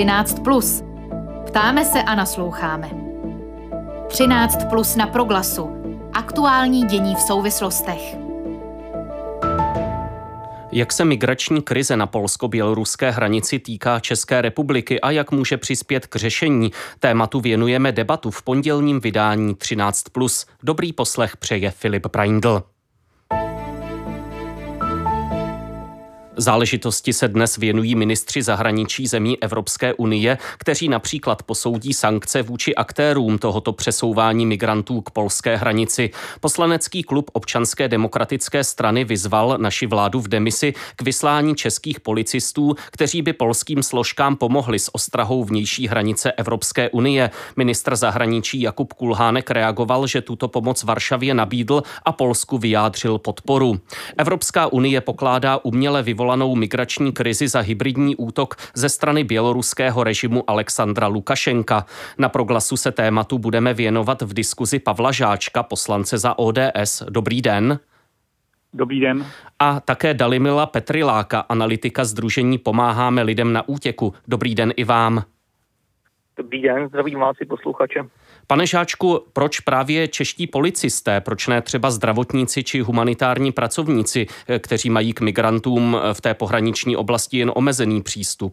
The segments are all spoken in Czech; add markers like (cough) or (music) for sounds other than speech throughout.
13. Plus. Ptáme se a nasloucháme. 13 plus na proglasu. Aktuální dění v souvislostech. Jak se migrační krize na polsko-běloruské hranici týká České republiky a jak může přispět k řešení, tématu věnujeme debatu v pondělním vydání 13+. Dobrý poslech přeje Filip Praindl. Záležitosti se dnes věnují ministři zahraničí zemí Evropské unie, kteří například posoudí sankce vůči aktérům tohoto přesouvání migrantů k polské hranici. Poslanecký klub občanské demokratické strany vyzval naši vládu v demisi k vyslání českých policistů, kteří by polským složkám pomohli s ostrahou vnější hranice Evropské unie. Ministr zahraničí Jakub Kulhánek reagoval, že tuto pomoc Varšavě nabídl a Polsku vyjádřil podporu. Evropská unie pokládá uměle vyvolat vyvolanou migrační krizi za hybridní útok ze strany běloruského režimu Alexandra Lukašenka. Na proglasu se tématu budeme věnovat v diskuzi Pavla Žáčka, poslance za ODS. Dobrý den. Dobrý den. A také Dalimila Petriláka, analytika Združení Pomáháme lidem na útěku. Dobrý den i vám. Dobrý den, zdravím vás i posluchače. Pane Žáčku, proč právě čeští policisté, proč ne třeba zdravotníci či humanitární pracovníci, eh, kteří mají k migrantům eh, v té pohraniční oblasti jen omezený přístup?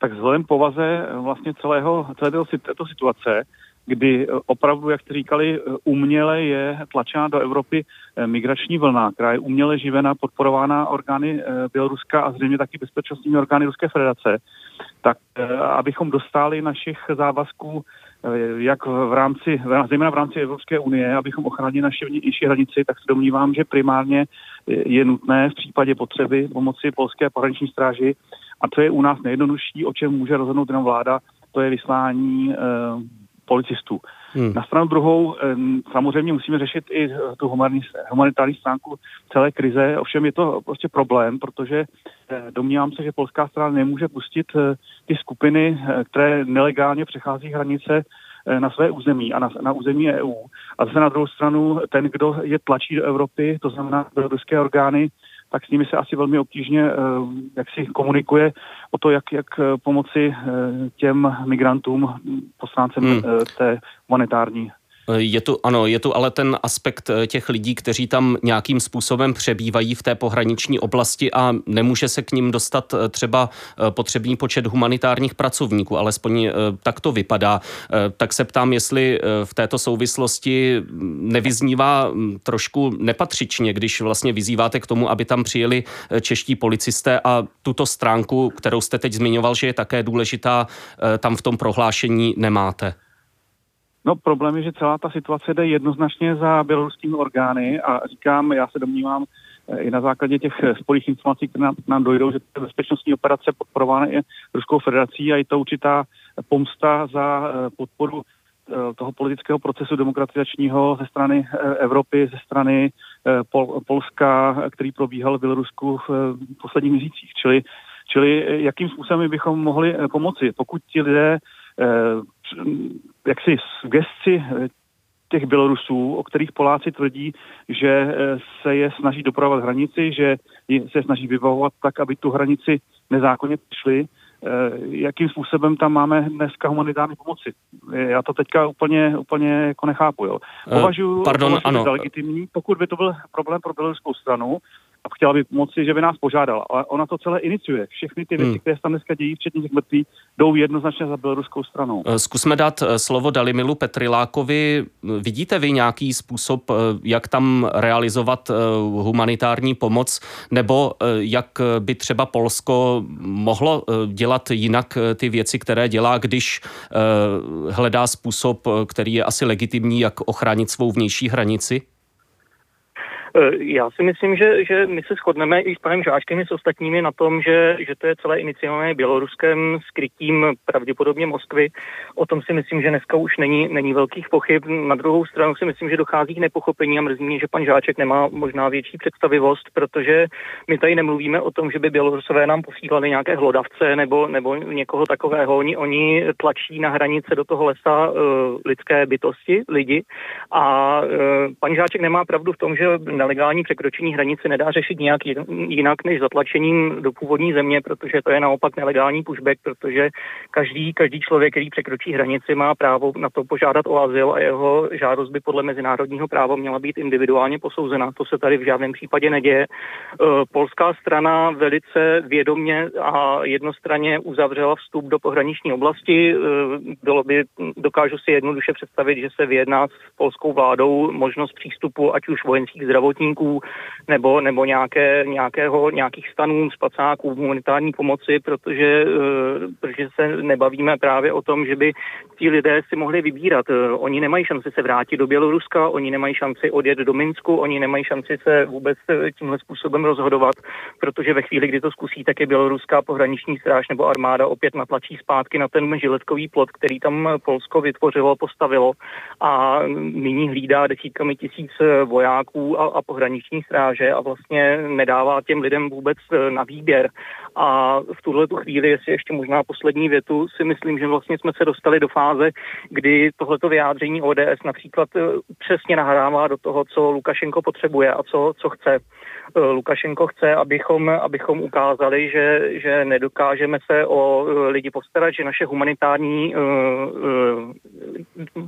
Tak vzhledem povaze eh, vlastně celého, celé této situace, kdy opravdu, jak jste říkali, uměle je tlačena do Evropy migrační vlna, která je uměle živena, podporována orgány Běloruska a zřejmě taky bezpečnostními orgány Ruské federace, tak abychom dostali našich závazků jak v rámci, zejména v rámci Evropské unie, abychom ochránili naše vnější hranici, tak se domnívám, že primárně je nutné v případě potřeby pomoci polské pohraniční stráži. A to je u nás nejjednodušší, o čem může rozhodnout jenom vláda, to je vyslání eh, policistů. Hmm. Na stranu druhou samozřejmě musíme řešit i tu humanitární stránku celé krize, ovšem je to prostě problém, protože eh, domnívám se, že polská strana nemůže pustit eh, ty skupiny, eh, které nelegálně přechází hranice na své území a na, na území EU. A zase na druhou stranu ten, kdo je tlačí do Evropy, to znamená do ruské orgány, tak s nimi se asi velmi obtížně jak si komunikuje o to, jak, jak pomoci těm migrantům postráncem hmm. té humanitární je tu, ano, je tu ale ten aspekt eh, těch lidí, kteří tam nějakým způsobem přebývají v té pohraniční oblasti a nemůže se k ním dostat eh, třeba eh, potřebný počet humanitárních pracovníků, alespoň tak to vypadá. Tak se ptám, jestli v této souvislosti nevyznívá hm, trošku nepatřičně, když vlastně vyzýváte k tomu, aby tam přijeli čeští policisté a tuto stránku, kterou jste teď zmiňoval, že je také důležitá, tam v tom prohlášení nemáte. No problém je, že celá ta situace jde jednoznačně za běloruskými orgány a říkám, já se domnívám eh, i na základě těch eh, spolých informací, které nám, nám dojdou, že to bezpečnostní operace podporována je Ruskou federací a je to určitá pomsta za eh, podporu toho politického procesu demokratizačního ze strany Evropy, ze strany Pol- Polska, který probíhal v Bělorusku v posledních měsících. Čili, čili jakým způsobem bychom mohli pomoci? Pokud ti lidé jaksi v gesci eh, těch Bělorusů, o kterých Poláci tvrdí, že eh, se je snaží dopravovat hranici, že se snaží vybavovat tak, aby tu hranici nezákonně přišli, eh, jakým způsobem tam máme dneska humanitární pomoci. Já to teďka úplně, úplně jako nechápu. Jo. Považuji, Pardon, považuji ano. za legitimní, pokud by to byl problém pro běloruskou stranu, a chtěla by pomoci, že by nás požádala. Ale ona to celé iniciuje. Všechny ty věci, hmm. které se tam dneska dějí, včetně těch mrtvých, jdou jednoznačně za běloruskou stranou. Eh, zkusme dát eh, slovo Dalimilu Petrilákovi. Vidíte vy nějaký způsob, eh, jak tam realizovat humanitární pomoc, nebo jak by třeba Polsko mohlo dělat jinak ty věci, které dělá, když hledá způsob, který je asi legitimní, jak ochránit svou vnější hranici? Eh, já si myslím, že, že my se shodneme i s panem Žáčkem i s ostatními na tom, že, že to je celé iniciované běloruském skrytím pravděpodobně Moskvy. O tom si myslím, že dneska už není, není velkých pochyb. Na druhou stranu si myslím, že dochází k nepochopení a mrzí mě, že pan Žáček nemá možná větší představivost, protože my tady nemluvíme o tom, že by Bělorusové nám posílali nějaké hlodavce nebo, nebo někoho takového. Oni, oni tlačí na hranice do toho lesa uh, lidské bytosti, lidi. A uh, pan Žáček nemá pravdu v tom, že nelegální překročení hranice nedá řešit nějak jinak než zatlačením do původní země, protože to je naopak nelegální pushback, protože každý, každý člověk, který překročí hranici, má právo na to požádat o azyl a jeho žádost by podle mezinárodního práva měla být individuálně posouzena. To se tady v žádném případě neděje. Eh, polská strana velice vědomně a jednostranně uzavřela vstup do pohraniční oblasti. Eh, bylo by, dokážu si jednoduše představit, že se vyjedná s polskou vládou možnost přístupu ať už vojenských zdravotníků nebo, nebo nějaké, nějakého, nějakých stanů, spacáků, humanitární pomoci, protože, eh, protože se nebavíme právě o tom, že by ti lidé si mohli vybírat. Oni nemají šanci se vrátit do Běloruska, oni nemají šanci odjet do Minsku, oni nemají šanci se vůbec tímhle způsobem rozhodovat, protože ve chvíli, kdy to zkusí, tak je běloruská pohraniční stráž nebo armáda opět natlačí zpátky na ten žiletkový plot, který tam Polsko vytvořilo, postavilo a nyní hlídá desítkami tisíc vojáků a, a pohraniční stráže a vlastně nedává těm lidem vůbec eh, na výběr. A v tuhle tu chvíli, jestli ještě možná poslední větu, si myslím, že vlastně jsme se dostali do fáze, kdy tohleto vyjádření ODS například eh, přesně nahrává do toho, co Lukašenko potřebuje a co, co chce. Eh, Lukašenko chce, abychom, abychom ukázali, že, že nedokážeme se o eh, lidi postarat, že naše humanitární uh, uh,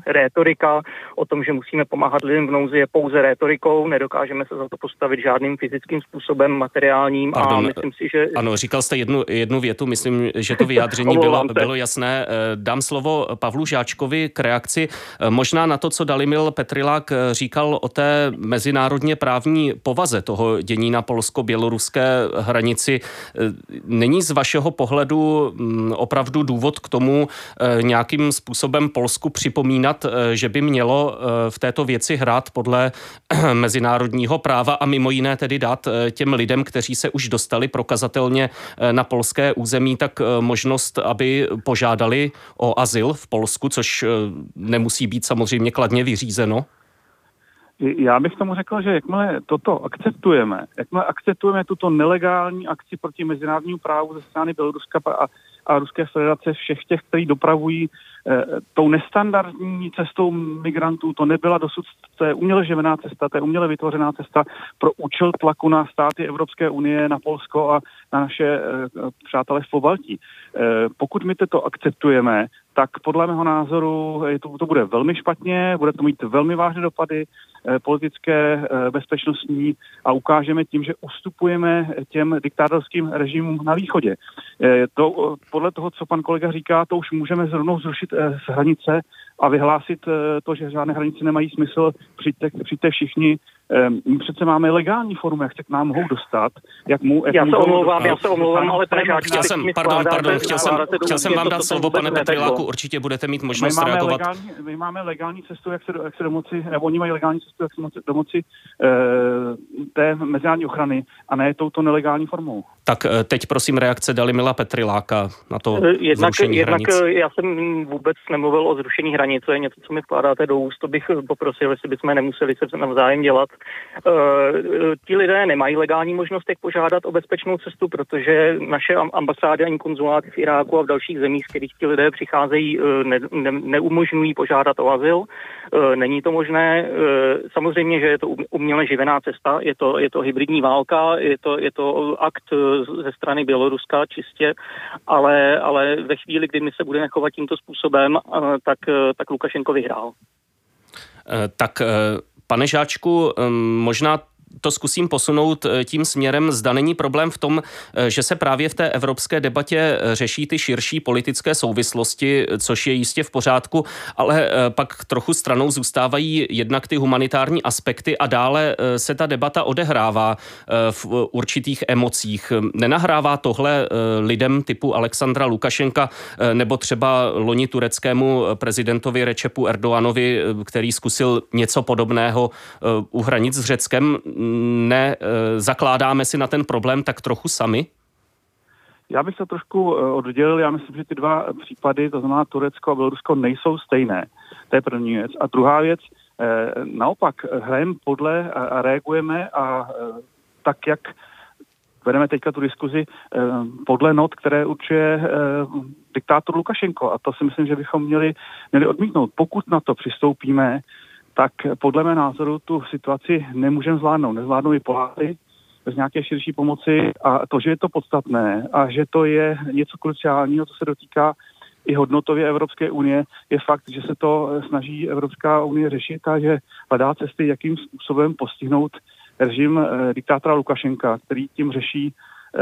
rétorika o tom, že musíme pomáhat lidem v nouzi, je pouze rétorikou, nedokážeme se za to postavit žádným fyzickým způsobem, materiálním Pardon, a myslím si, že... Ano, říkal jste jednu, jednu větu, myslím, že to vyjádření bylo, bylo jasné. Dám slovo Pavlu Žáčkovi k reakci. Možná na to, co Dalimil Petrilák říkal o té mezinárodně právní povaze toho dění na polsko-běloruské hranici. Není z vašeho pohledu mm, opravdu důvod k tomu eh, nějakým způsobem Polsku připomínat, eh, že by mělo eh, v této věci hrát podle (clears throat) mezinárodního práva a mimo jiné tedy dát těm lidem, kteří se už dostali prokazatelně na polské území, tak možnost, aby požádali o azyl v Polsku, což nemusí být samozřejmě kladně vyřízeno? Já bych tomu řekl, že jakmile toto akceptujeme, jakmile akceptujeme tuto nelegální akci proti mezinárodnímu právu ze strany Běloruska a, a Ruské federace všech těch, kteří dopravují eh, tou nestandardní cestou migrantů, to nebyla dosud, to je uměle živená cesta, to je uměle vytvořená cesta pro účel tlaku na státy Evropské unie, na Polsko a na naše eh, přátelé v Pobaltí. Eh, pokud my to akceptujeme, tak podle mého názoru to, to bude velmi špatně, bude to mít velmi vážné dopady eh, politické, eh, bezpečnostní a ukážeme tím, že ustupujeme těm diktátorským režimům na východě. Eh, to, podle toho, co pan kolega říká, to už můžeme zrovnou zrušit z hranice a vyhlásit to, že žádné hranice nemají smysl, přijďte, přijďte všichni Ehm, my přece máme legální formu, jak se k nám mohou dostat. Jak mu, jak já se omlouvám, já se omlouvám, ale pane Žáčku, chtěl jsem, pardon, pardon, chtěl jsem, chtěl jsem vám dát slovo, pane Petriláku, určitě budete mít možnost my máme reagovat. Legální, my máme legální cestu, jak se, jak se domoci, nebo oni mají legální cestu, jak se domoci, domoci e, té mezinárodní ochrany a ne touto nelegální formou. Tak eh, teď prosím reakce Dalimila Petriláka na to eh, jednak, zrušení jednak hranic. já jsem vůbec nemluvil o zrušení hranice, to je něco, co mi vkládáte do úst, to bych poprosil, jestli bychom nemuseli se navzájem dělat. Eh, ti lidé nemají legální možnost, jak požádat o bezpečnou cestu, protože naše ambasády ani konzuláty v Iráku a v dalších zemích, z kterých ti lidé přicházejí, eh, ne, ne, neumožňují požádat o azyl. Eh, není to možné. Samozřejmě, že je to uměle živená cesta, je to, je to hybridní válka, je to, je to akt ze strany Běloruska čistě, ale, ale ve chvíli, kdy my se budeme chovat tímto způsobem, tak, tak Lukašenko vyhrál. Tak Pane Žáčku, možná to zkusím posunout eh, tím směrem, zda není problém v tom, eh, že se právě v té evropské debatě eh, řeší ty širší politické souvislosti, což je jistě v pořádku, ale pak trochu stranou zůstávají jednak ty humanitární aspekty a dále se ta debata odehrává v určitých emocích. Nenahrává tohle lidem typu Alexandra Lukašenka nebo třeba loni tureckému prezidentovi Rečepu Erdoganovi, který zkusil něco podobného u hranic s Řeckem, nezakládáme si na ten problém tak trochu sami? Já bych to trošku eh, oddělil. Já myslím, že ty dva případy, to znamená Turecko a Bělorusko, nejsou stejné. To je první věc. A druhá věc, eh, naopak hrajeme podle a reagujeme a eh, tak, jak vedeme teďka tu diskuzi podle not, které určuje diktátor Lukašenko. A to si myslím, že bychom měli, měli odmítnout. Pokud na to přistoupíme, tak podle mého názoru tu situaci nemůžeme zvládnout. Nezvládnou i Poláci bez nějaké širší pomoci a to, že je to podstatné a že to je něco kruciálního, co se dotýká i hodnotově Evropské unie, je fakt, že se to snaží Evropská unie řešit a že hledá cesty, jakým způsobem postihnout režim eh, diktátora Lukašenka, který tím řeší eh,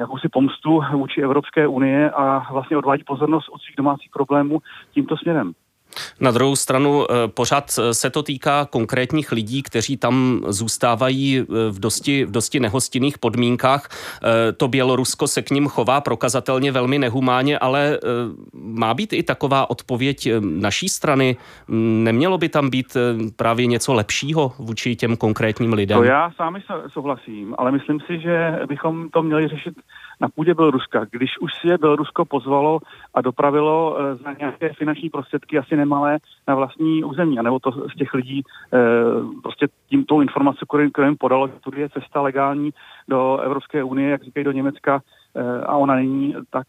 jakousi pomstu vůči Evropské unie a vlastně odvádí pozornost od svých domácích problémů tímto směrem. Na druhou stranu eh, pořád eh, se to týká konkrétních lidí, kteří tam zůstávají eh, v dosti, v dosti nehostinných podmínkách. To Bělorusko se k ním chová prokazatelně velmi nehumánně, ale má být i taková odpověď naší strany. Nemělo by tam být právě něco lepšího vůči těm konkrétním lidem? To já sám souhlasím, ale myslím si, že bychom to měli řešit na půdě Běloruska. Když už si je Bělorusko pozvalo a dopravilo e, za nějaké finanční prostředky asi nemalé na vlastní území, anebo to z těch lidí e, prostě tímto informací, kterou jim podalo, že tu je cesta legální do Evropské unie, jak říkají do Německa, e, a ona není, tak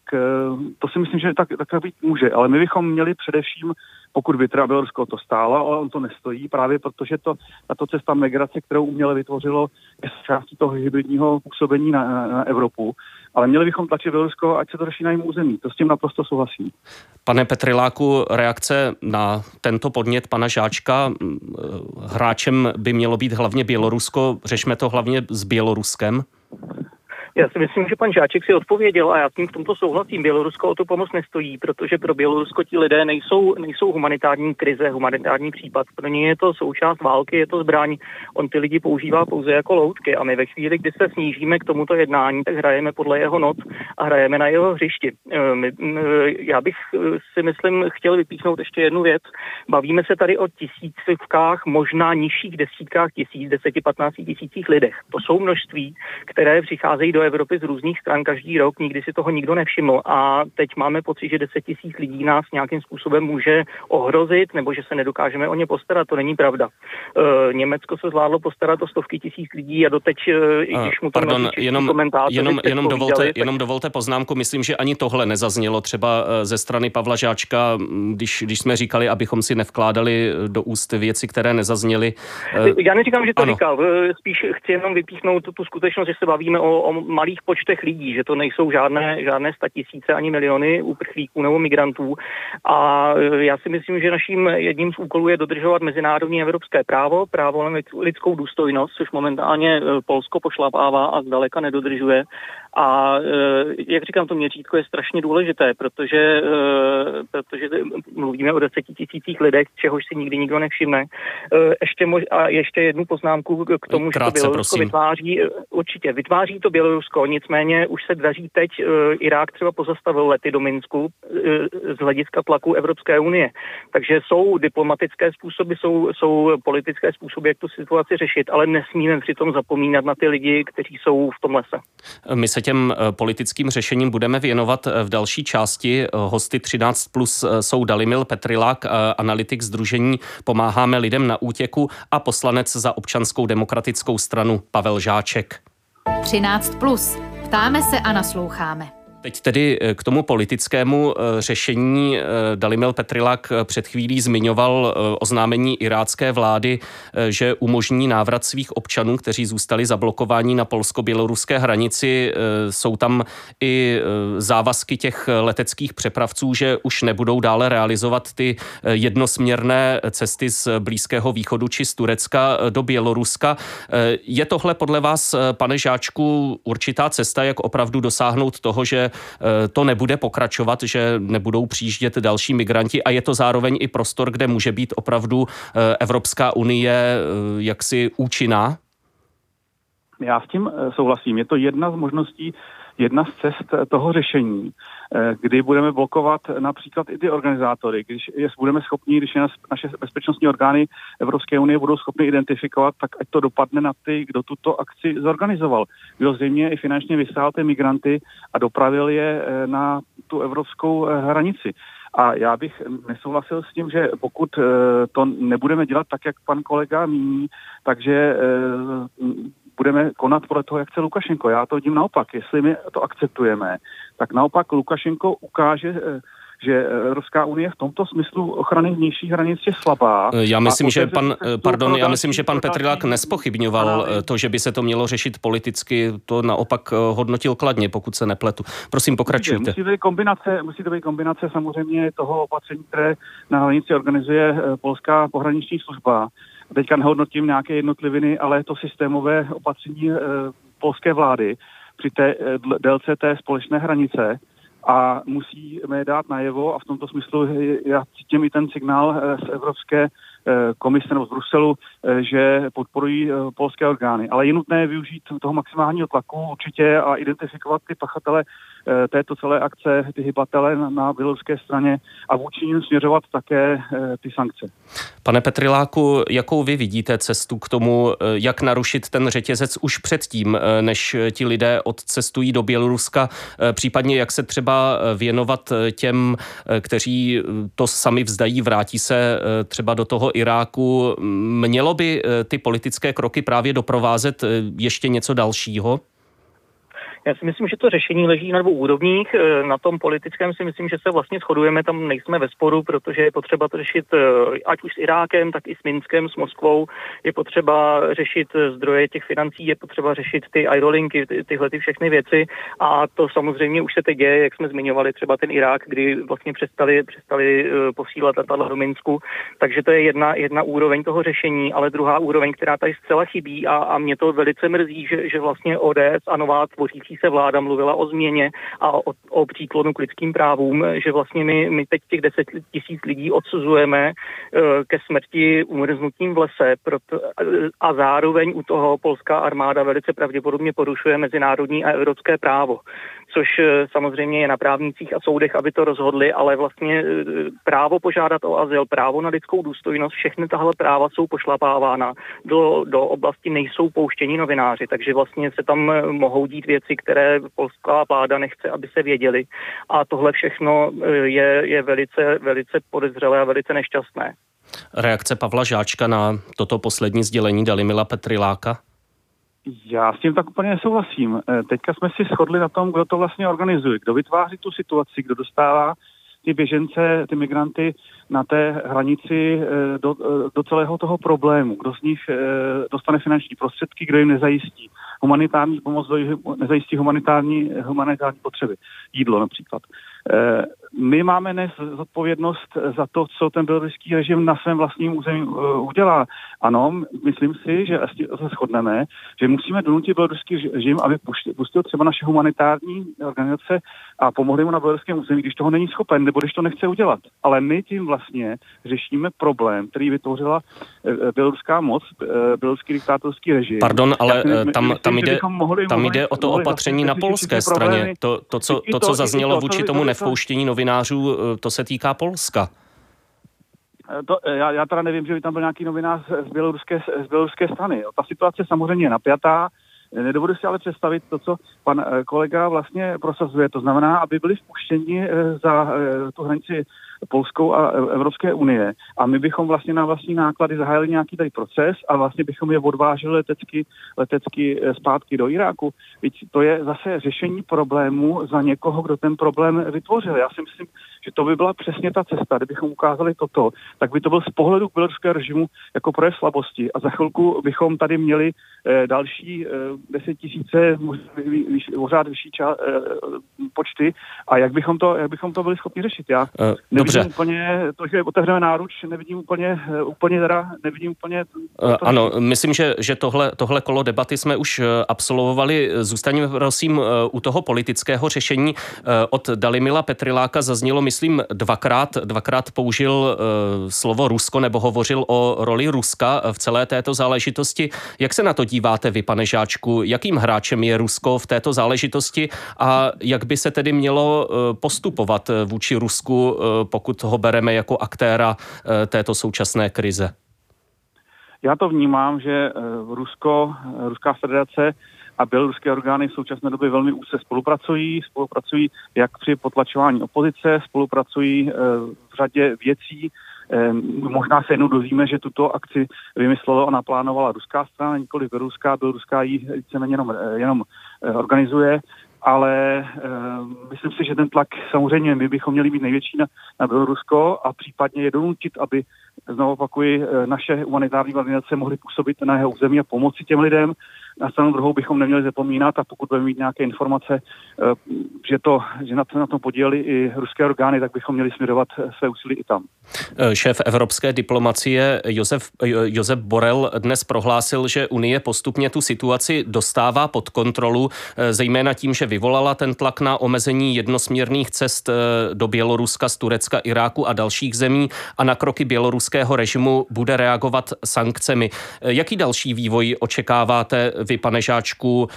to si myslím, že tak, tak být může. Ale my bychom měli především pokud by teda Bělorusko to stálo, ale on to nestojí, právě protože to, tato cesta migrace, kterou uměle vytvořilo, je částí toho hybridního působení na, na, na Evropu. Ale měli bychom tlačit Bělorusko, ať se to řeší na jejím území. To s tím naprosto souhlasím. Pane Petriláku, reakce na tento podnět pana Žáčka. Hráčem by mělo být hlavně Bělorusko. Řešme to hlavně s Běloruskem. Já si myslím, že pan Žáček si odpověděl a já s tím v tomto souhlasím. Bělorusko o tu pomoc nestojí, protože pro Bělorusko ti lidé nejsou, nejsou humanitární krize, humanitární případ. Pro ně je to součást války, je to zbraň. On ty lidi používá pouze jako loutky a my ve chvíli, kdy se snížíme k tomuto jednání, tak hrajeme podle jeho noc a hrajeme na jeho hřišti. Eh, já bych eh, si myslím chtěl vypíchnout ještě jednu věc. Bavíme se tady o tisícovkách, možná nižších desítkách tisíc, deseti, patnácti tisících lidech. To jsou množství, které přicházejí do Evropy z různých stran každý rok, nikdy si toho nikdo nevšiml a teď máme pocit, že 10 tisíc lidí nás nějakým způsobem může ohrozit nebo že se nedokážeme o ně postarat. To není pravda. E, Německo se zvládlo postarat o stovky tisíc lidí a doteď, e, i když mu to Pardon, jenom, jenom, jenom, dovolte, tak... jenom dovolte poznámku. Myslím, že ani tohle nezaznělo třeba e, ze strany Pavla Žáčka, když, když jsme říkali, abychom si nevkládali do úst věci, které nezazněly. E, Já neříkám, že to ano. říkal. Spíš chci jenom vypíchnout tu, tu skutečnost, že se bavíme o, o malých počtech lidí, že to nejsou žádné, žádné statisíce ani miliony uprchlíků nebo migrantů. A e, já si myslím, že naším jedním z úkolů je dodržovat mezinárodní evropské právo, právo na lidskou důstojnost, což momentálně e, Polsko pošlapává a zdaleka nedodržuje. A e, jak říkám, to měřítko je strašně důležité, protože, protože mluvíme o deseti tisících lidech, čehož si nikdy nikdo nevšimne. Ještě mož- a ještě jednu poznámku k tomu, Krátce, že to Bělorusko prosím. vytváří, určitě vytváří to Bělorusko Rusko, nicméně už se daří teď, Irák třeba pozastavil lety do Minsku z hlediska tlaku Evropské unie. Takže jsou diplomatické způsoby, jsou, jsou politické způsoby, jak tu situaci řešit, ale nesmíme přitom zapomínat na ty lidi, kteří jsou v tom lese. My se těm eh, politickým řešením budeme věnovat v další části. Hosty 13 plus jsou Dalimil Petrilák, analytik Združení Pomáháme lidem na útěku a poslanec za občanskou demokratickou stranu Pavel Žáček. 13. Plus. Ptáme se a nasloucháme. Teď tedy eh, k tomu politickému eh, řešení eh, Dalimil Petrilak před chvílí zmiňoval oznámení irácké vlády, že umožní návrat svých občanů, kteří zůstali zablokováni na polsko-běloruské hranici. Jsou tam i závazky těch leteckých přepravců, že už nebudou dále realizovat ty jednosměrné cesty z Blízkého východu či z Turecka do Běloruska. Je tohle podle vás, pane Žáčku, určitá cesta, jak opravdu dosáhnout toho, že to nebude pokračovat, že nebudou přijíždět další migranti a je to zároveň i prostor, kde může být opravdu eh, Evropská unie eh, jaksi účinná? Já s tím souhlasím. Je to jedna z možností, jedna z cest toho řešení, kdy budeme blokovat například i ty organizátory, když je, budeme schopni, když je naše bezpečnostní orgány Evropské unie budou schopni identifikovat, tak ať to dopadne na ty, kdo tuto akci zorganizoval. Kdo zřejmě i finančně vysál ty migranty a dopravil je eh, na tu evropskou eh, hranici. A já bych nesouhlasil s tím, že pokud eh, to nebudeme dělat tak, jak pan kolega míní, takže budeme konat podle toho, jak chce Lukašenko. Já to vidím naopak. Jestli my to akceptujeme, tak naopak Lukašenko ukáže, že Evropská unie v tomto smyslu ochrany vnějších hranic je slabá. Já myslím, že pan, pardon, já myslím, že pan Petrilák nespochybňoval to, že by se to mělo řešit politicky, to naopak hodnotil kladně, pokud se nepletu. Prosím, pokračujte. Musí to být kombinace, musí to být kombinace samozřejmě toho opatření, které na hranici organizuje Polská pohraniční služba. Teďka nehodnotím nějaké jednotliviny, ale to systémové opatření polské vlády při té délce té společné hranice a musíme dát najevo a v tomto smyslu já cítím i ten signál eh, z Evropské eh, komise nebo z Bruselu, eh, že podporují polské orgány. Ale je nutné využít toho maximálního tlaku určitě a identifikovat ty pachatele Eh, této celé akce, ty hybatele na běloruské straně a vůči ním směřovat také eh, ty sankce. Pane Petriláku, jakou vy vidíte cestu k tomu, eh, jak narušit ten řetězec už předtím, než ti lidé odcestují do Běloruska, případně jak se třeba věnovat těm, kteří to sami vzdají, vrátí se třeba do toho Iráku. Mělo by ty politické kroky právě doprovázet ještě něco dalšího? Já si myslím, že to řešení leží na dvou úrovních. E, na tom politickém si myslím, že se vlastně shodujeme, tam nejsme ve sporu, protože je potřeba to řešit e, ať už s Irákem, tak i s Minskem, s Moskvou. Je potřeba řešit zdroje těch financí, je potřeba řešit ty idlinky, ty, tyhle ty všechny věci. A to samozřejmě už se teď děje, jak jsme zmiňovali, třeba ten Irák, kdy vlastně přestali, přestali posílat letadla do Minsku. Takže to je jedna, jedna úroveň toho řešení, ale druhá úroveň, která tady zcela chybí a, a mě to velice mrzí, že, že vlastně ODS a nová tvořící se vláda mluvila o změně a o, o příklonu k lidským právům, že vlastně my, my teď těch 10 tisíc lidí odsuzujeme uh, ke smrti umrznutím v lese proto, a zároveň u toho polská armáda velice pravděpodobně porušuje mezinárodní a evropské právo což eh, samozřejmě je na právnících a soudech, aby to rozhodli, ale vlastně eh, právo požádat o azyl, právo na lidskou důstojnost, všechny tahle práva jsou pošlapávána. Do, do oblasti nejsou pouštění novináři, takže vlastně se tam eh, mohou dít věci, které polská vláda nechce, aby se věděli. A tohle všechno je, je velice, velice podezřelé a velice nešťastné. Reakce Pavla Žáčka na toto poslední sdělení Dalimila Petriláka? Já s tím tak úplně nesouhlasím. Eh, teďka jsme si shodli na tom, kdo to vlastně organizuje, kdo vytváří tu situaci, kdo dostává ty běžence, ty migranty na té hranici eh, do, eh, do celého toho problému, kdo z nich dostane finanční prostředky, kdo jim nezajistí humanitární pomoc, kdo jim nezajistí humanitární, humanitární potřeby, jídlo například. Eh, my máme dnes zodpovědnost za to, co ten běloruský režim na svém vlastním území eh, udělá. Ano, myslím si, že se shodneme, že musíme donutit běloruský režim, aby pustil třeba naše humanitární organizace a pomohli mu na běloruském území, když toho není schopen nebo když to nechce udělat. Ale my tím vlastně řešíme problém, který vytvořila eh, běloruská moc, běloruský diktátorský režim. Pardon, ale tam, myslím, tam, jde, mohli, tam jde o to opatření na polské straně. To, to, co, to, co zaznělo vůči tomu nevpouštění novinářů, eh, to se týká Polska. Eh, to, eh, já, já teda nevím, že by tam byl nějaký novinář z běloruské, z běloruské strany. Ta situace samozřejmě je napjatá. Nedovedu si ale představit to, co pan kolega vlastně prosazuje. To znamená, aby byli vpuštěni za tu hranici Polskou a Evropské unie a my bychom vlastně na vlastní náklady zahájili nějaký tady proces a vlastně bychom je odváželi letecky, letecky eh, zpátky do Iráku. Víc, to je zase řešení problému za někoho, kdo ten problém vytvořil. Já si myslím, že to by byla přesně ta cesta, kdybychom ukázali toto, tak by to byl z pohledu běloruského režimu jako projev slabosti a za chvilku bychom tady měli eh, další eh, desetitisíce, možná vyšší ča, eh, počty a jak bychom, to, jak bychom to byli schopni řešit. Já nevidím dobře. úplně to, že otevřeme náruč, nevidím úplně, eh, úplně teda, nevidím úplně... To, uh, ano, myslím, že, že tohle, tohle kolo debaty jsme už absolvovali. Zůstaňme prosím u toho politického řešení. Od Dalimila Petriláka zaznělo, myslím, dvakrát, dvakrát použil slovo Rusko nebo hovořil o roli Ruska v celé této záležitosti. Jak se na to díváte vy, pane Žáčku? Jakým hráčem je Rusko v této záležitosti a jak by se tedy mělo postupovat vůči Rusku, pokud ho bereme jako aktéra této současné krize? Já to vnímám, že Rusko, Ruská federace a běloruské orgány v současné době velmi úzce spolupracují, spolupracují jak při potlačování opozice, spolupracují eh, v řadě věcí. Eh, možná se jednou dozvíme, že tuto akci vymyslela a naplánovala ruská strana, nikoli běloruská, běloruská ji víceméně jenom, eh, jenom organizuje ale uh, myslím si, že ten tlak samozřejmě my bychom měli být největší na, na Bělorusko a případně je donutit, aby znovu opakuji, naše humanitární organizace mohly působit na jeho území a pomoci těm lidem. Na stranu druhou bychom neměli zapomínat a pokud budeme mít nějaké informace, že, to, že na, to, na tom podíleli i ruské orgány, tak bychom měli směrovat své úsilí i tam. Šéf evropské diplomacie Josef, Josef Borel dnes prohlásil, že Unie postupně tu situaci dostává pod kontrolu, zejména tím, že vyvolala ten tlak na omezení jednosměrných cest do Běloruska z Turecka, Iráku a dalších zemí a na kroky běloruského režimu bude reagovat sankcemi. Jaký další vývoj očekáváte vy, pane Žáčku?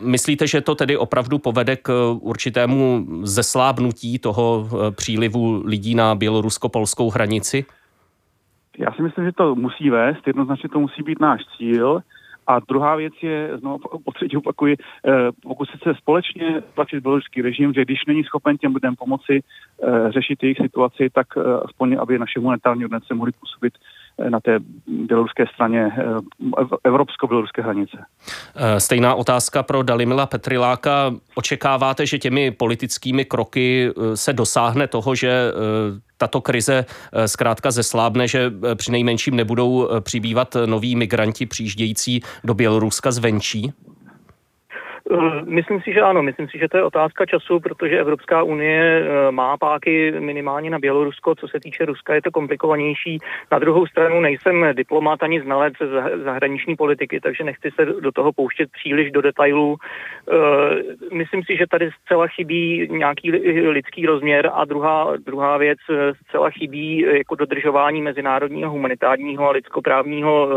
Myslíte, že to tedy opravdu povede k určitému zeslábnutí toho přílivu lidí na bělorusko-polskou hranici? Já si myslím, že to musí vést, jednoznačně to musí být náš cíl. A druhá věc je, znovu po třetí opakuji, eh, pokusit se společně tlačit běloruský režim, že když není schopen těm lidem pomoci eh, řešit jejich situaci, tak eh, aspoň, aby naše humanitární organizace mohly působit na té běloruské straně evropsko-běloruské hranice. Stejná otázka pro Dalimila Petriláka. Očekáváte, že těmi politickými kroky se dosáhne toho, že tato krize eh, zkrátka zeslábne, že eh, při nejmenším nebudou eh, přibývat noví migranti přijíždějící do Běloruska zvenčí? Myslím si, že ano. Myslím si, že to je otázka času, protože Evropská unie má páky minimálně na Bělorusko. Co se týče Ruska, je to komplikovanější. Na druhou stranu nejsem diplomat ani znalec zahraniční politiky, takže nechci se do toho pouštět příliš do detailů. Myslím si, že tady zcela chybí nějaký lidský rozměr a druhá, druhá věc zcela chybí jako dodržování mezinárodního humanitárního a lidskoprávního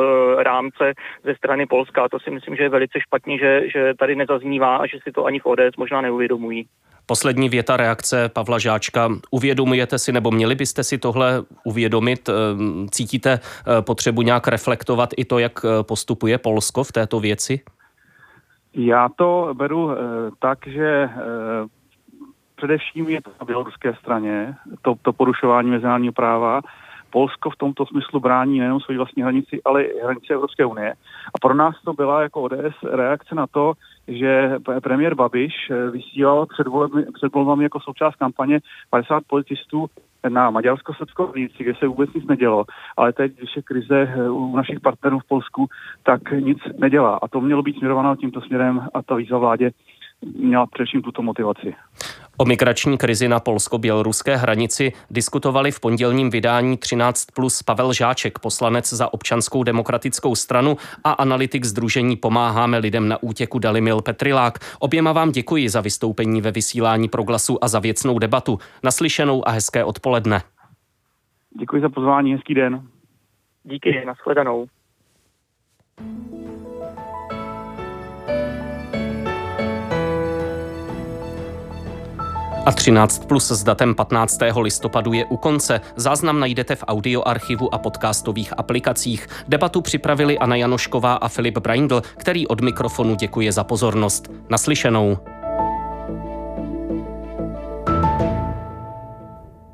rámce ze strany Polska. To si myslím, že je velice špatně, že, že tady nezaznělo zaznívá a že si to ani v ODS možná neuvědomují. Poslední věta reakce Pavla Žáčka. Uvědomujete si, nebo měli byste si tohle uvědomit? Ehm, cítíte eh, potřebu nějak reflektovat i to, jak eh, postupuje Polsko v této věci? Já to beru eh, tak, že především je to na běloruské straně, to, to porušování mezinárodního práva, Polsko v tomto smyslu brání nejenom svoji vlastní hranici, ale i hranici Evropské unie. A pro nás to byla jako ODS reakce na to, že premiér Babiš eh, vysílal před, volebmi, před volbami jako součást kampaně 50 policistů na maďarsko-srbskou hranici, kde se vůbec nic nedělo. Ale teď, když je krize eh, u našich partnerů v Polsku, tak nic nedělá. A to mělo být směrováno tímto směrem a ta výzva vládě měla především tuto motivaci. O migrační krizi na polsko-běloruské hranici diskutovali v pondělním vydání 13 plus Pavel Žáček, poslanec za občanskou demokratickou stranu a analytik Združení Pomáháme lidem na útěku Dalimil Petrilák. Oběma vám děkuji za vystoupení ve vysílání proglasu a za věcnou debatu. Naslyšenou a hezké odpoledne. Děkuji za pozvání, hezký den. Díky, nashledanou. A 13 plus s datem 15. listopadu je u konce. Záznam najdete v audioarchivu a podcastových aplikacích. Debatu připravili Anna Janošková a Filip Braindl, který od mikrofonu děkuje za pozornost. Naslyšenou.